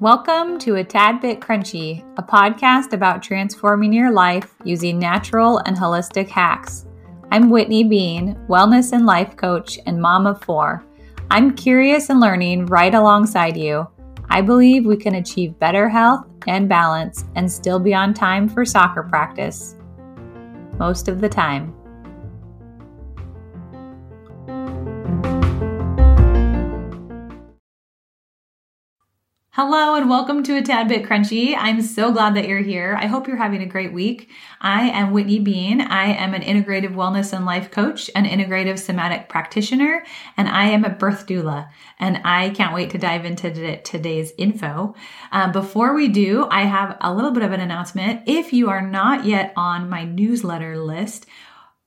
Welcome to A Tad Bit Crunchy, a podcast about transforming your life using natural and holistic hacks. I'm Whitney Bean, wellness and life coach and mom of four. I'm curious and learning right alongside you. I believe we can achieve better health and balance and still be on time for soccer practice. Most of the time. Hello and welcome to a Tad Bit Crunchy. I'm so glad that you're here. I hope you're having a great week. I am Whitney Bean. I am an integrative wellness and life coach, an integrative somatic practitioner, and I am a birth doula. And I can't wait to dive into today's info. Uh, before we do, I have a little bit of an announcement. If you are not yet on my newsletter list,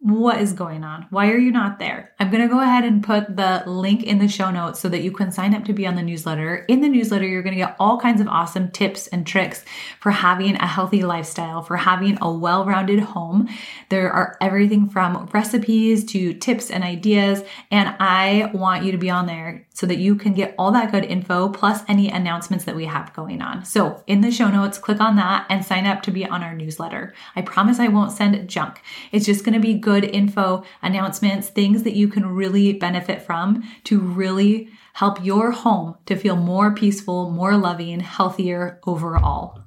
what is going on? Why are you not there? I'm going to go ahead and put the link in the show notes so that you can sign up to be on the newsletter. In the newsletter, you're going to get all kinds of awesome tips and tricks for having a healthy lifestyle, for having a well rounded home. There are everything from recipes to tips and ideas. And I want you to be on there so that you can get all that good info plus any announcements that we have going on. So in the show notes, click on that and sign up to be on our newsletter. I promise I won't send junk. It's just going to be good good info, announcements, things that you can really benefit from to really help your home to feel more peaceful, more loving, healthier overall.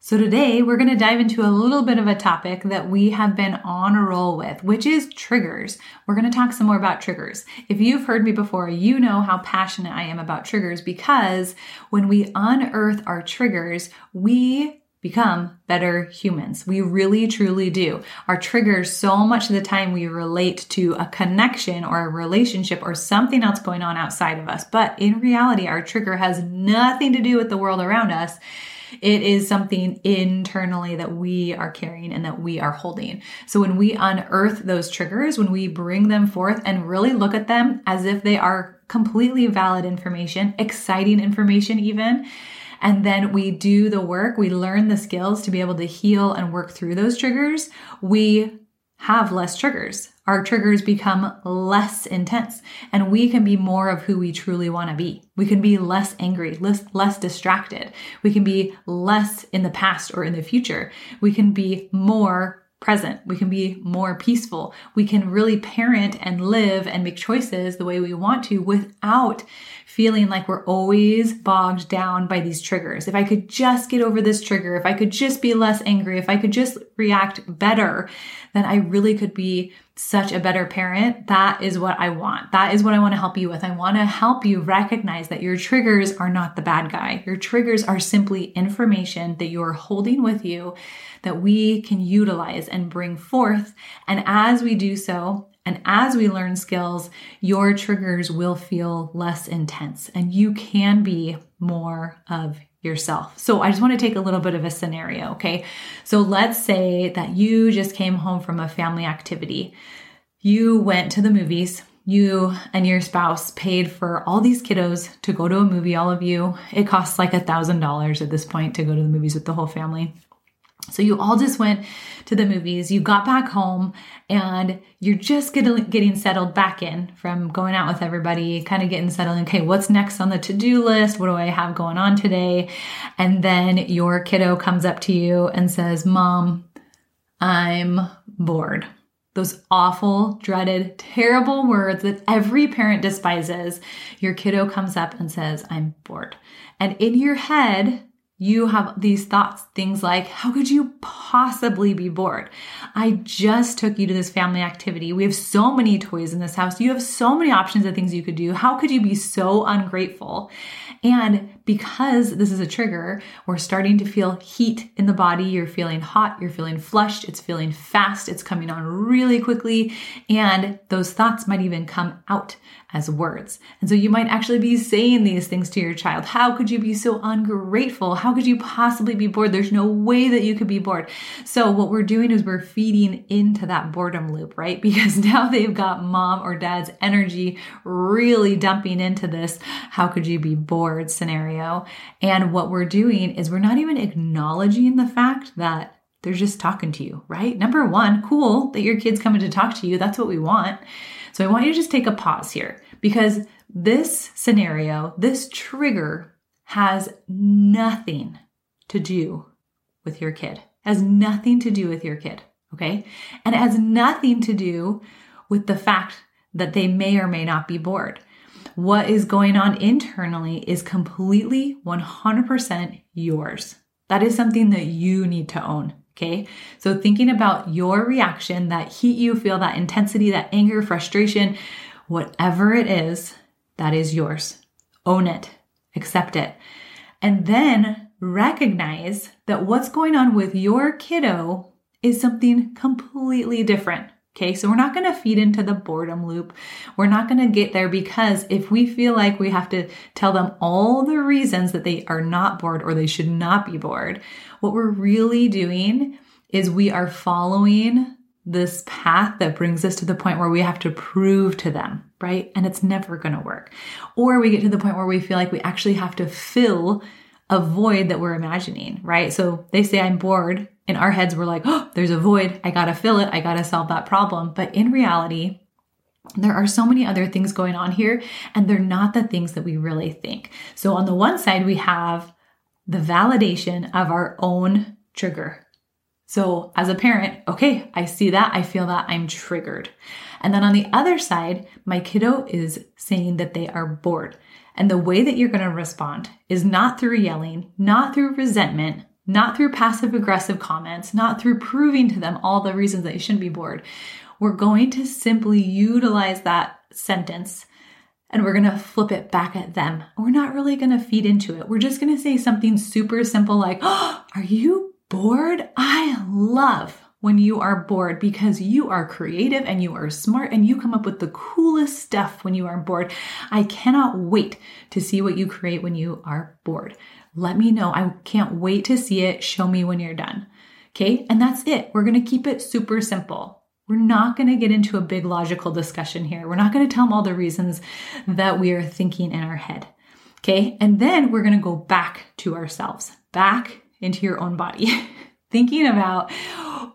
So, today we're going to dive into a little bit of a topic that we have been on a roll with, which is triggers. We're going to talk some more about triggers. If you've heard me before, you know how passionate I am about triggers because when we unearth our triggers, we become better humans. We really truly do. Our triggers, so much of the time, we relate to a connection or a relationship or something else going on outside of us. But in reality, our trigger has nothing to do with the world around us. It is something internally that we are carrying and that we are holding. So when we unearth those triggers, when we bring them forth and really look at them as if they are completely valid information, exciting information, even, and then we do the work, we learn the skills to be able to heal and work through those triggers, we have less triggers. Our triggers become less intense and we can be more of who we truly want to be. We can be less angry, less, less distracted. We can be less in the past or in the future. We can be more present. We can be more peaceful. We can really parent and live and make choices the way we want to without feeling like we're always bogged down by these triggers. If I could just get over this trigger, if I could just be less angry, if I could just react better, then I really could be such a better parent. That is what I want. That is what I want to help you with. I want to help you recognize that your triggers are not the bad guy. Your triggers are simply information that you are holding with you that we can utilize and bring forth. And as we do so, and as we learn skills, your triggers will feel less intense and you can be more of yourself. So I just want to take a little bit of a scenario, okay? So let's say that you just came home from a family activity. You went to the movies. You and your spouse paid for all these kiddos to go to a movie, all of you. It costs like a thousand dollars at this point to go to the movies with the whole family. So you all just went to the movies, you got back home, and you're just getting, getting settled back in from going out with everybody, kind of getting settled. Okay, what's next on the to do list? What do I have going on today? And then your kiddo comes up to you and says, Mom, I'm bored. Those awful, dreaded, terrible words that every parent despises. Your kiddo comes up and says, I'm bored. And in your head, you have these thoughts, things like, how could you possibly be bored? I just took you to this family activity. We have so many toys in this house. You have so many options of things you could do. How could you be so ungrateful? And because this is a trigger, we're starting to feel heat in the body. You're feeling hot, you're feeling flushed, it's feeling fast, it's coming on really quickly. And those thoughts might even come out as words. And so you might actually be saying these things to your child. How could you be so ungrateful? How could you possibly be bored? There's no way that you could be bored. So what we're doing is we're feeding into that boredom loop, right? Because now they've got mom or dad's energy really dumping into this. How could you be bored scenario? And what we're doing is we're not even acknowledging the fact that they're just talking to you, right? Number one, cool that your kid's coming to talk to you. That's what we want. So I want you to just take a pause here because this scenario, this trigger has nothing to do with your kid. Has nothing to do with your kid. Okay. And it has nothing to do with the fact that they may or may not be bored. What is going on internally is completely 100% yours. That is something that you need to own. Okay. So thinking about your reaction, that heat you feel, that intensity, that anger, frustration, whatever it is, that is yours. Own it, accept it. And then recognize that what's going on with your kiddo is something completely different. Okay, so we're not going to feed into the boredom loop. We're not going to get there because if we feel like we have to tell them all the reasons that they are not bored or they should not be bored, what we're really doing is we are following this path that brings us to the point where we have to prove to them, right? And it's never going to work. Or we get to the point where we feel like we actually have to fill a void that we're imagining, right? So they say, I'm bored in our heads, we're like, oh, there's a void. I got to fill it. I got to solve that problem. But in reality, there are so many other things going on here, and they're not the things that we really think. So, on the one side, we have the validation of our own trigger. So, as a parent, okay, I see that, I feel that, I'm triggered. And then on the other side, my kiddo is saying that they are bored. And the way that you're going to respond is not through yelling, not through resentment, not through passive aggressive comments, not through proving to them all the reasons that you shouldn't be bored. We're going to simply utilize that sentence and we're going to flip it back at them. We're not really going to feed into it. We're just going to say something super simple like, oh, Are you bored? I love when you are bored because you are creative and you are smart and you come up with the coolest stuff when you are bored. I cannot wait to see what you create when you are bored. Let me know. I can't wait to see it. Show me when you're done. Okay. And that's it. We're to keep it super simple. We're not to get into a big logical discussion here. We're not to tell them all the reasons that we are thinking in our head. Okay. And then we're to go back to ourselves, back into your own body, thinking about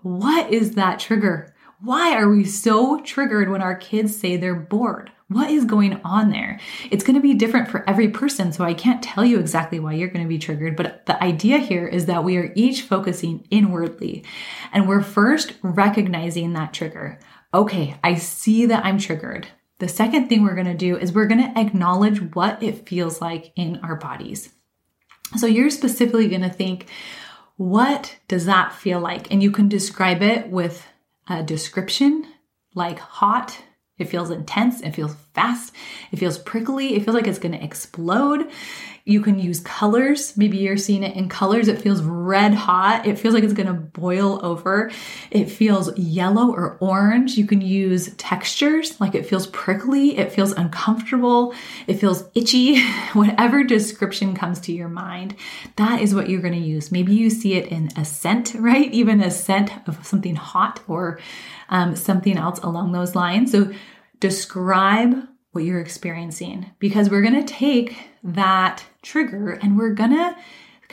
what is that trigger? Why are we so triggered when our kids say they're bored? What is going on there? It's going to be different for every person, so I can't tell you exactly why you're going to be triggered, but the idea here is that we are each focusing inwardly and we're first recognizing that trigger. Okay, I see that I'm triggered. The second thing we're going to do is we're going to acknowledge what it feels like in our bodies. So you're specifically going to think, what does that feel like? And you can describe it with a description like hot, it feels intense. It feels fast. It feels prickly. It feels like it's going to explode. You can use colors. Maybe you're seeing it in colors. It feels red hot. It feels like it's going to boil over. It feels yellow or orange. You can use textures like it feels prickly. It feels uncomfortable. It feels itchy. Whatever description comes to your mind, that is what you're going to use. Maybe you see it in a scent, right? Even a scent of something hot or um, something else along those lines. So describe what you're experiencing because we're going to take that trigger and we're going to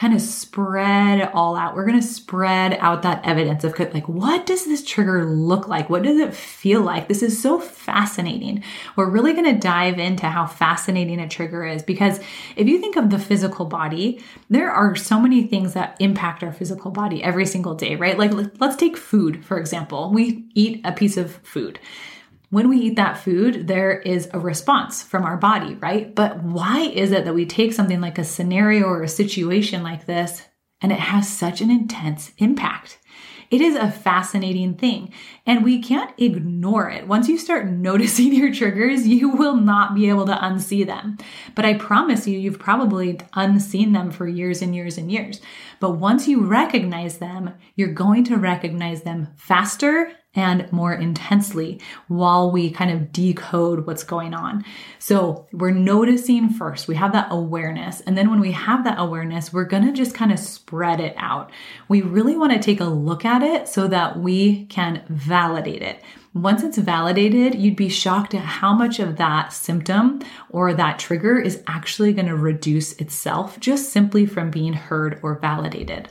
kind of spread it all out. We're going to spread out that evidence of like, what does this trigger look like? What does it feel like? This is so fascinating. We're really going to dive into how fascinating a trigger is because if you think of the physical body, there are so many things that impact our physical body every single day, right? Like let's take food, for example. We eat a piece of food when we eat that food, there is a response from our body, right? But why is it that we take something like a scenario or a situation like this and it has such an intense impact? It is a fascinating thing and we can't ignore it. Once you start noticing your triggers, you will not be able to unsee them. But I promise you, you've probably unseen them for years and years and years. But once you recognize them, you're going to recognize them faster and more intensely while we kind of decode what's going on. So we're noticing first, we have that awareness. And then when we have that awareness, we're going to just kind of spread it out. We really want to take a look at it so that we can validate it. Once it's validated, you'd be shocked at how much of that symptom or that trigger is actually going to reduce itself just simply from being heard or validated.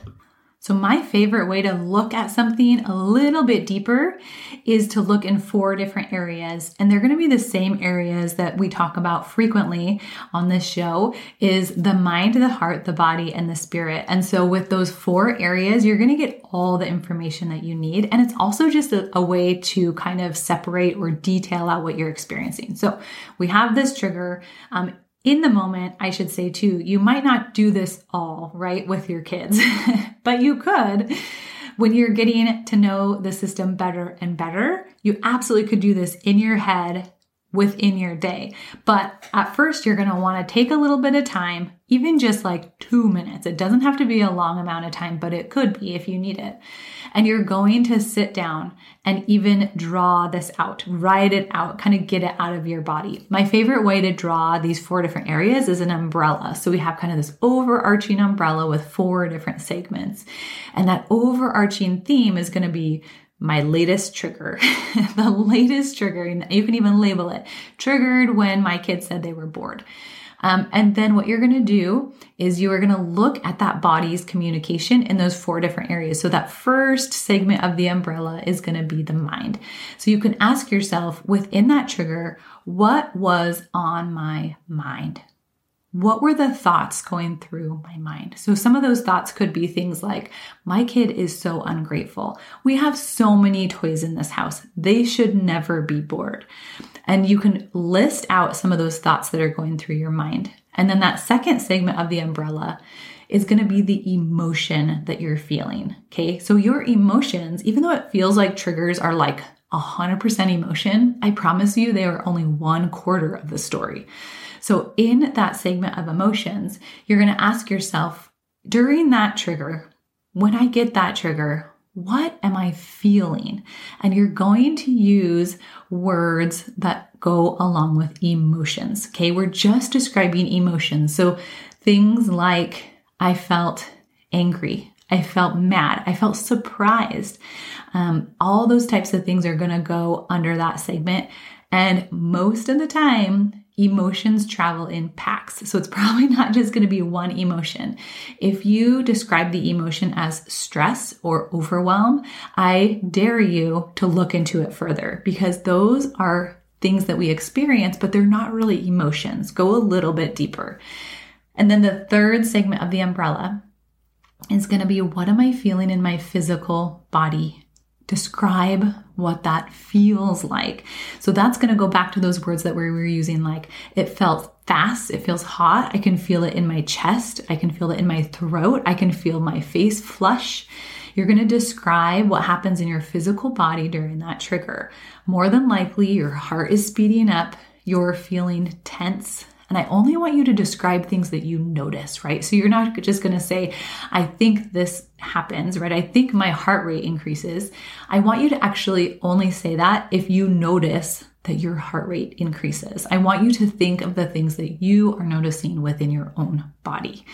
So, my favorite way to look at something a little bit deeper is to look in four different areas. And they're going to be the same areas that we talk about frequently on this show is the mind, the heart, the body, and the spirit. And so, with those four areas, you're going to get all the information that you need. And it's also just a, a way to kind of separate or detail out what you're experiencing. So, we have this trigger. Um, in the moment, I should say too, you might not do this all right with your kids, but you could when you're getting to know the system better and better. You absolutely could do this in your head within your day. But at first, you're going to want to take a little bit of time, even just like two minutes. It doesn't have to be a long amount of time, but it could be if you need it. And you're going to sit down and even draw this out, write it out, kind of get it out of your body. My favorite way to draw these four different areas is an umbrella. So we have kind of this overarching umbrella with four different segments. And that overarching theme is going to be my latest trigger, the latest trigger, you can even label it triggered when my kids said they were bored. Um, and then what you're going to do is you are going to look at that body's communication in those four different areas. So that first segment of the umbrella is going to be the mind. So you can ask yourself within that trigger, what was on my mind? What were the thoughts going through my mind? So, some of those thoughts could be things like, My kid is so ungrateful. We have so many toys in this house. They should never be bored. And you can list out some of those thoughts that are going through your mind. And then that second segment of the umbrella is going to be the emotion that you're feeling. Okay. So, your emotions, even though it feels like triggers are like 100% emotion, I promise you they are only one quarter of the story. So, in that segment of emotions, you're going to ask yourself during that trigger, when I get that trigger, what am I feeling? And you're going to use words that go along with emotions. Okay, we're just describing emotions. So things like I felt angry, I felt mad, I felt surprised. Um, all those types of things are going to go under that segment. And most of the time, emotions travel in packs. So it's probably not just going to be one emotion. If you describe the emotion as stress or overwhelm, I dare you to look into it further because those are things that we experience, but they're not really emotions. Go a little bit deeper. And then the third segment of the umbrella is going to be what am I feeling in my physical body describe what that feels like. So that's going to go back to those words that we were using like it felt fast, it feels hot, I can feel it in my chest, I can feel it in my throat, I can feel my face flush. You're going to describe what happens in your physical body during that trigger. More than likely, your heart is speeding up, you're feeling tense, and I only want you to describe things that you notice, right? So you're not just going to say, I think this happens, right? I think my heart rate increases. I want you to actually only say that if you notice that your heart rate increases. I want you to think of the things that you are noticing within your own body.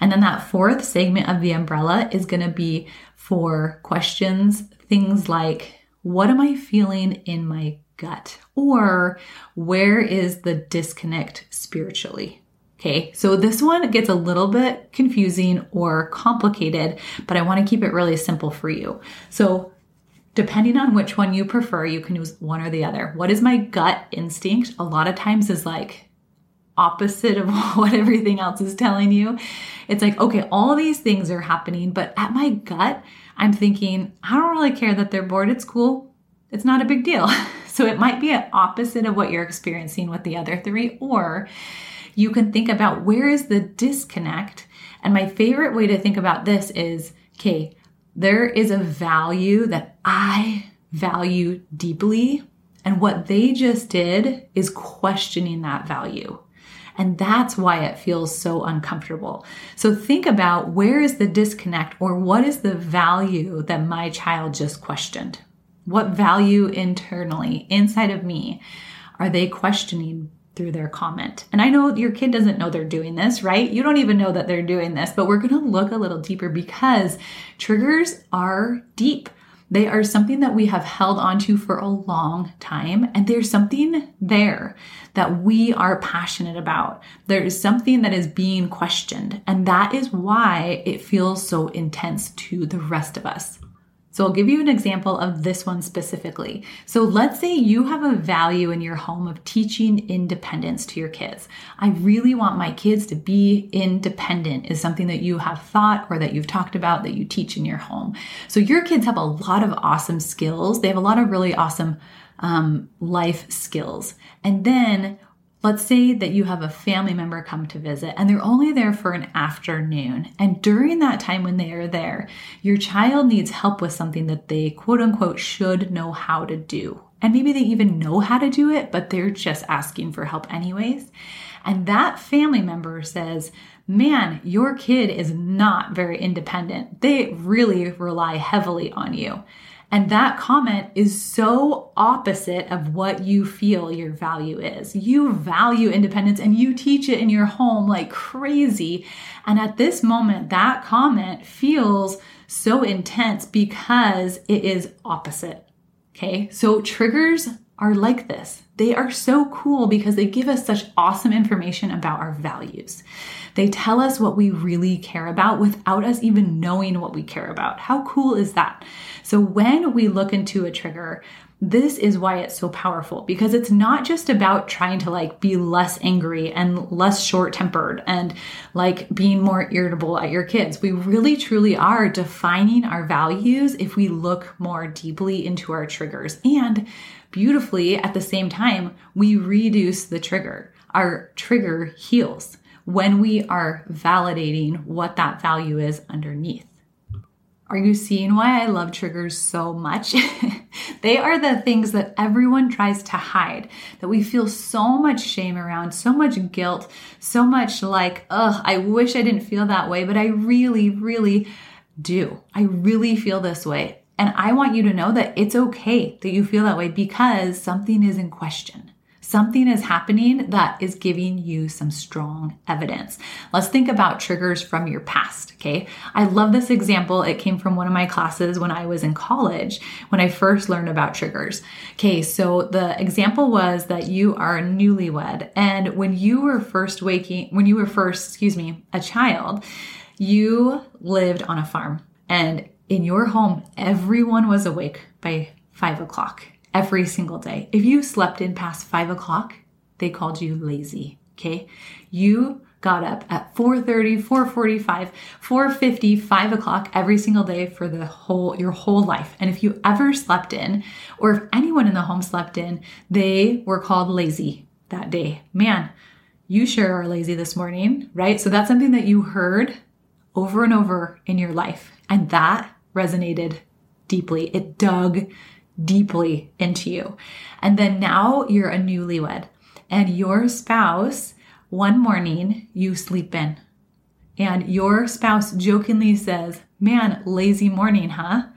And then that fourth segment of the umbrella is going to be for questions, things like, what am I feeling in my gut? Or where is the disconnect spiritually? Okay, so this one gets a little bit confusing or complicated, but I want to keep it really simple for you. So, depending on which one you prefer, you can use one or the other. What is my gut instinct? A lot of times is like opposite of what everything else is telling you. It's like, okay, all these things are happening, but at my gut, I'm thinking, I don't really care that they're bored. It's cool. It's not a big deal. So it might be an opposite of what you're experiencing with the other three, or you can think about where is the disconnect. And my favorite way to think about this is okay, there is a value that I value deeply. And what they just did is questioning that value. And that's why it feels so uncomfortable. So think about where is the disconnect or what is the value that my child just questioned? What value internally, inside of me, are they questioning through their comment? And I know your kid doesn't know they're doing this, right? You don't even know that they're doing this, but we're going to look a little deeper because triggers are deep. They are something that we have held onto for a long time, and there's something there that we are passionate about. There is something that is being questioned, and that is why it feels so intense to the rest of us. So I'll give you an example of this one specifically. So let's say you have a value in your home of teaching independence to your kids. I really want my kids to be independent is something that you have thought or that you've talked about that you teach in your home. So your kids have a lot of awesome skills. They have a lot of really awesome um, life skills. And then Let's say that you have a family member come to visit and they're only there for an afternoon. And during that time when they are there, your child needs help with something that they quote unquote should know how to do. And maybe they even know how to do it, but they're just asking for help anyways. And that family member says, Man, your kid is not very independent. They really rely heavily on you. And that comment is so opposite of what you feel your value is. You value independence and you teach it in your home like crazy. And at this moment, that comment feels so intense because it is opposite. Okay. So triggers are like this. They are so cool because they give us such awesome information about our values. They tell us what we really care about without us even knowing what we care about. How cool is that? So when we look into a trigger, this is why it's so powerful because it's not just about trying to like be less angry and less short tempered and like being more irritable at your kids. We really truly are defining our values if we look more deeply into our triggers. And beautifully at the same time, we reduce the trigger. Our trigger heals when we are validating what that value is underneath. Are you seeing why I love triggers so much? they are the things that everyone tries to hide, that we feel so much shame around, so much guilt, so much like, ugh, I wish I didn't feel that way, but I really, really do. I really feel this way. And I want you to know that it's okay that you feel that way because something is in question. Something is happening that is giving you some strong evidence. Let's think about triggers from your past, okay? I love this example. It came from one of my classes when I was in college, when I first learned about triggers. Okay, so the example was that you are newlywed, and when you were first waking, when you were first, excuse me, a child, you lived on a farm, and in your home, everyone was awake by five o'clock every single day. If you slept in past five o'clock, they called you lazy. Okay. You got up at 4.30 4.45 4.50 5 o'clock every single day for the whole your whole life and if you ever slept in or if anyone in the home slept in they were called lazy that day man you sure are lazy this morning right so that's something that you heard over and over in your life and that resonated deeply it dug deeply into you. And then now you're a newlywed and your spouse, one morning you sleep in and your spouse jokingly says, Man, lazy morning, huh?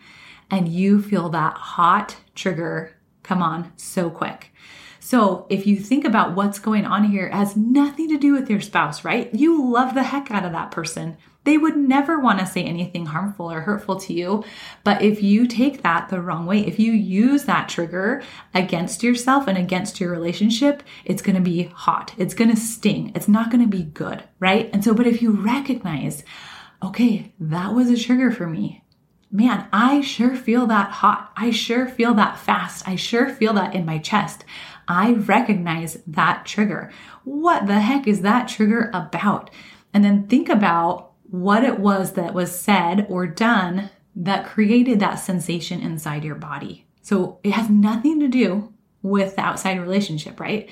And you feel that hot trigger come on so quick. So if you think about what's going on here, it has nothing to do with your spouse, right? You love the heck out of that person. They would never want to say anything harmful or hurtful to you. But if you take that the wrong way, if you use that trigger against yourself and against your relationship, it's going to be hot. It's going to sting. It's not going to be good, right? And so, but if you recognize, okay, that was a trigger for me. Man, I sure feel that hot. I sure feel that fast. I sure feel that in my chest. I recognize that trigger. What the heck is that trigger about? And then think about what it was that was said or done that created that sensation inside your body. So it has nothing to do with the outside relationship, right?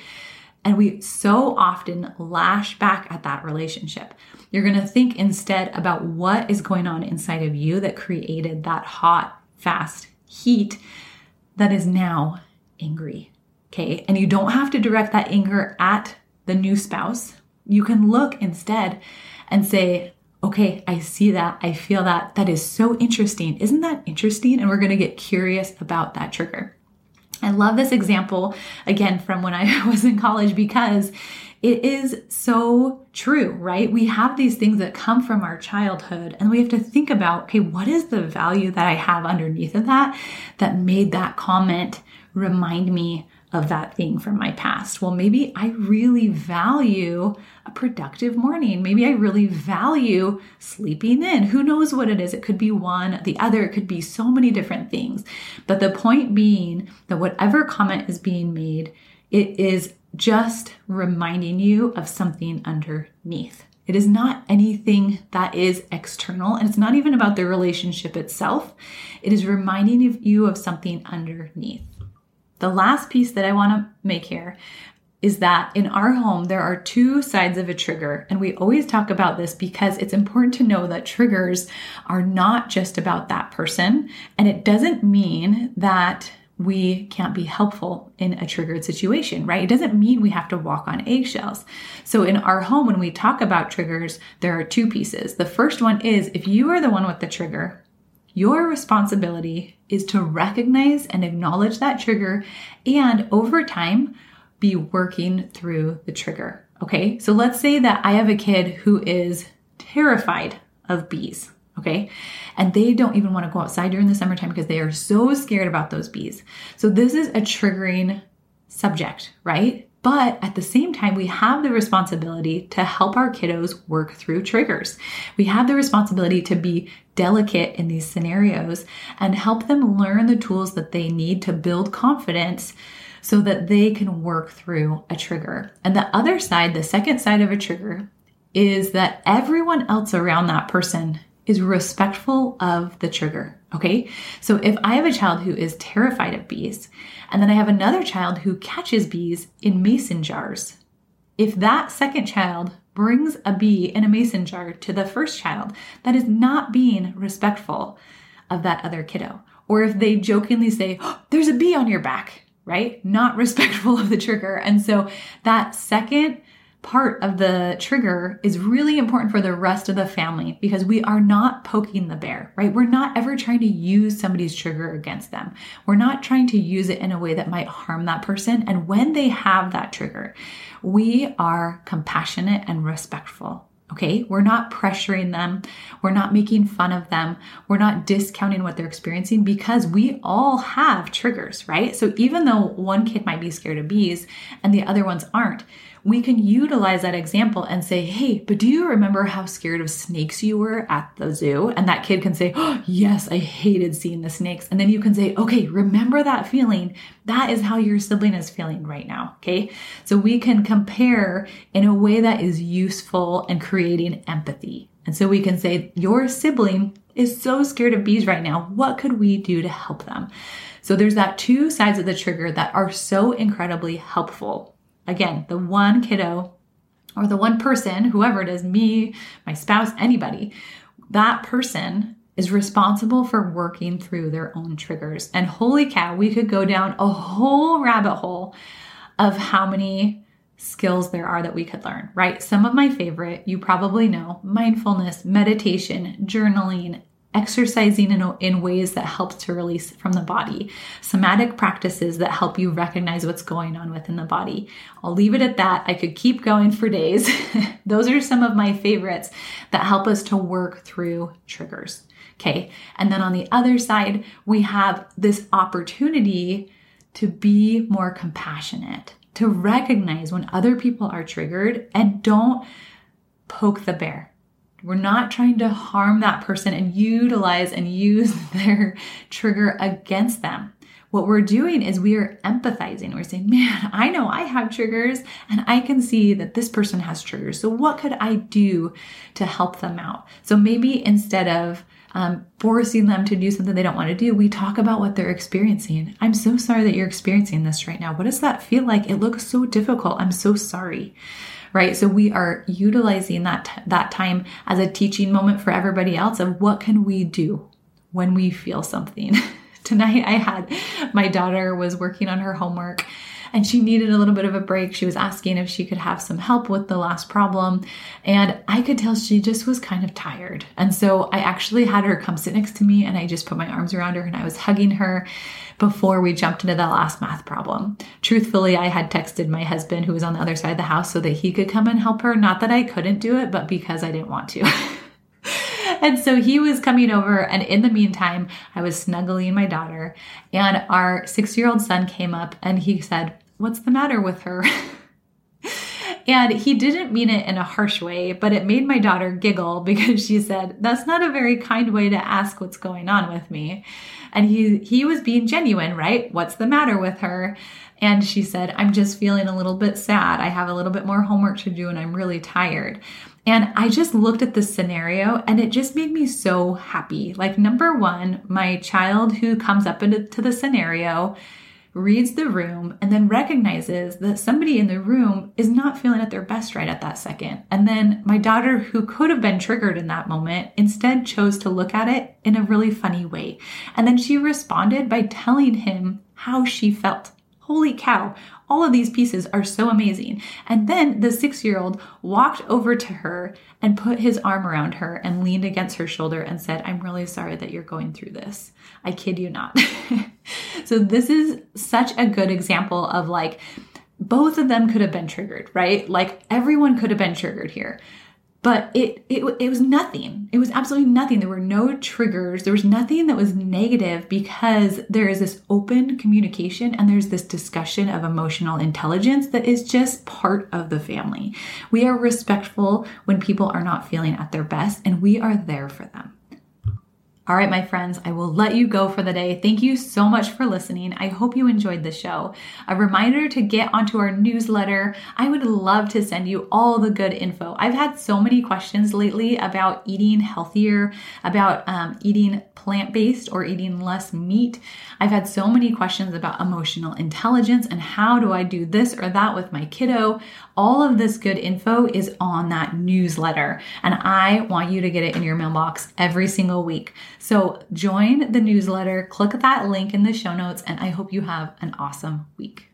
And we so often lash back at that relationship. You're going to think instead about what is going on inside of you that created that hot, fast heat that is now angry. Okay. And you don't have to direct that anger at the new spouse. You can look instead and say, okay, I see that. I feel that. That is so interesting. Isn't that interesting? And we're to get curious about that trigger. I love this example again from when I was in college because it is so true, right? We have these things that come from our childhood and we have to think about, okay, what is the value that I have underneath of that that made that comment remind me of that thing from my past. Well, maybe I really value a productive morning. Maybe I really value sleeping in. Who knows what it is? It could be one, the other, it could be so many different things. But the point being that whatever comment is being made, it is just reminding you of something underneath. It is not anything that is external, and it's not even about the relationship itself. It is reminding you of something underneath. The last piece that I want to make here is that in our home, there are two sides of a trigger. And we always talk about this because it's important to know that triggers are not just about that person. And it doesn't mean that we can't be helpful in a triggered situation, right? It doesn't mean we have to walk on eggshells. So in our home, when we talk about triggers, there are two pieces. The first one is if you are the one with the trigger, your responsibility is to recognize and acknowledge that trigger and over time be working through the trigger. Okay, so let's say that I have a kid who is terrified of bees. Okay. And they don't even want to go outside during the summertime because they are so scared about those bees. So this is a triggering subject, right? But at the same time, we have the responsibility to help our kiddos work through triggers. We have the responsibility to be delicate in these scenarios and help them learn the tools that they need to build confidence so that they can work through a trigger. And the other side, the second side of a trigger, is that everyone else around that person is respectful of the trigger. Okay. So if I have a child who is terrified of bees, and then I have another child who catches bees in mason jars, if that second child brings a bee in a mason jar to the first child, that is not being respectful of that other kiddo. Or if they jokingly say, oh, There's a bee on your back, right? Not respectful of the trigger. And so that second part of the trigger is really important for the rest of the family because we are not poking the bear, right? We're not ever trying to use somebody's trigger against them. We're not trying to use it in a way that might harm that person. And when they have that trigger, we are compassionate and respectful. Okay, we're not pressuring them. We're not making fun of them. We're not discounting what they're experiencing because we all have triggers, right? So even though one kid might be scared of bees and the other ones aren't, we can utilize that example and say, Hey, but do you remember how scared of snakes you were at the zoo? And that kid can say, oh, Yes, I hated seeing the snakes. And then you can say, Okay, remember that feeling. That is how your sibling is feeling right now. Okay. So we can compare in a way that is useful and creating empathy. And so we can say, Your sibling is so scared of bees right now. What could we do to help them? So there's that two sides of the trigger that are so incredibly helpful. Again, the one kiddo or the one person, whoever it is, me, my spouse, anybody, that person is responsible for working through their own triggers. And holy cow, we could go down a whole rabbit hole of how many skills there are that we could learn, right? Some of my favorite, you probably know mindfulness, meditation, journaling, exercising in, in ways that help to release from the body, somatic practices that help you recognize what's going on within the body. I'll leave it at that. I could keep going for days. Those are some of my favorites that help us to work through triggers. Okay. And then on the other side, we have this opportunity to be more compassionate, to recognize when other people are triggered and don't poke the bear we're not trying to harm that person and utilize and use their trigger against them. What we're doing is we are empathizing. We're saying, man, I know I have triggers and I can see that this person has triggers. So, what could I do to help them out? So, maybe instead of um, forcing them to do something they don't want to do, we talk about what they're experiencing. I'm so sorry that you're experiencing this right now. What does that feel like? It looks so difficult. I'm so sorry right? So we are utilizing that that time as a teaching moment for everybody else of what can we do when we feel something. Tonight I had my daughter was working on her homework and she needed a little bit of a break. She was asking if she could have some help with the last problem. And I could tell she just was kind of tired. And so I actually had her come sit next to me and I just put my arms around her and I was hugging her before we jumped into that last math problem. Truthfully, I had texted my husband who was on the other side of the house so that he could come and help her. Not that I couldn't do it, but because I didn't want to. and so he was coming over, and in the meantime, I was snuggling my daughter, and our six year old son came up and he said, What's the matter with her? And he didn't mean it in a harsh way, but it made my daughter giggle because she said, That's not a very kind way to ask what's going on with me. And he, he was being genuine, right? What's the matter with her? And she said, I'm just feeling a little bit sad. I have a little bit more homework to do and I'm really tired. And I just looked at this scenario and it just made me so happy. Like, number one, my child who comes up into the scenario reads the room, and then recognizes that somebody in the room is not feeling at their best right at that second. And then my daughter, who could have been triggered in that moment, instead chose to look at it in a really funny way. And then she responded by telling him how she felt. Holy cow, all of these pieces are so amazing. And then the six year old walked over to her and put his arm around her and leaned against her shoulder and said, I'm really sorry that you're going through this. I kid you not. so, this is such a good example of like, both of them could have been triggered, right? Like everyone could have been triggered here but it, it it was nothing. It was absolutely nothing. There were no triggers. There was nothing that was negative because there is this open communication and there's this discussion of emotional intelligence that is just part of the family. We are respectful when people are not feeling at their best and we are there for them all right, my friends, I will let you go for the day. Thank you so much for listening. I hope you enjoyed the show. A reminder to get onto our newsletter. I would love to send you all the good info. I've had so many questions lately about eating healthier, about um, eating plant based or eating less meat. I've had so many questions about emotional intelligence and how do I do this or that with my kiddo. All of this good info is on that newsletter, and I want you to get it in your mailbox every single week. So join the newsletter, click that link in the show notes, and I hope you have an awesome week.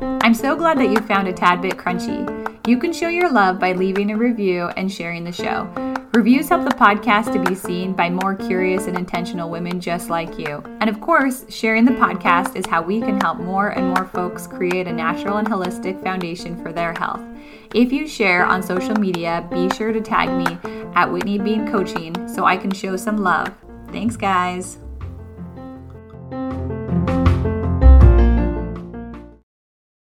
I'm so glad that you found a tad bit crunchy. You can show your love by leaving a review and sharing the show. Reviews help the podcast to be seen by more curious and intentional women just like you. And of course, sharing the podcast is how we can help more and more folks create a natural and holistic foundation for their health. If you share on social media, be sure to tag me at Whitney Bean Coaching so I can show some love. Thanks, guys.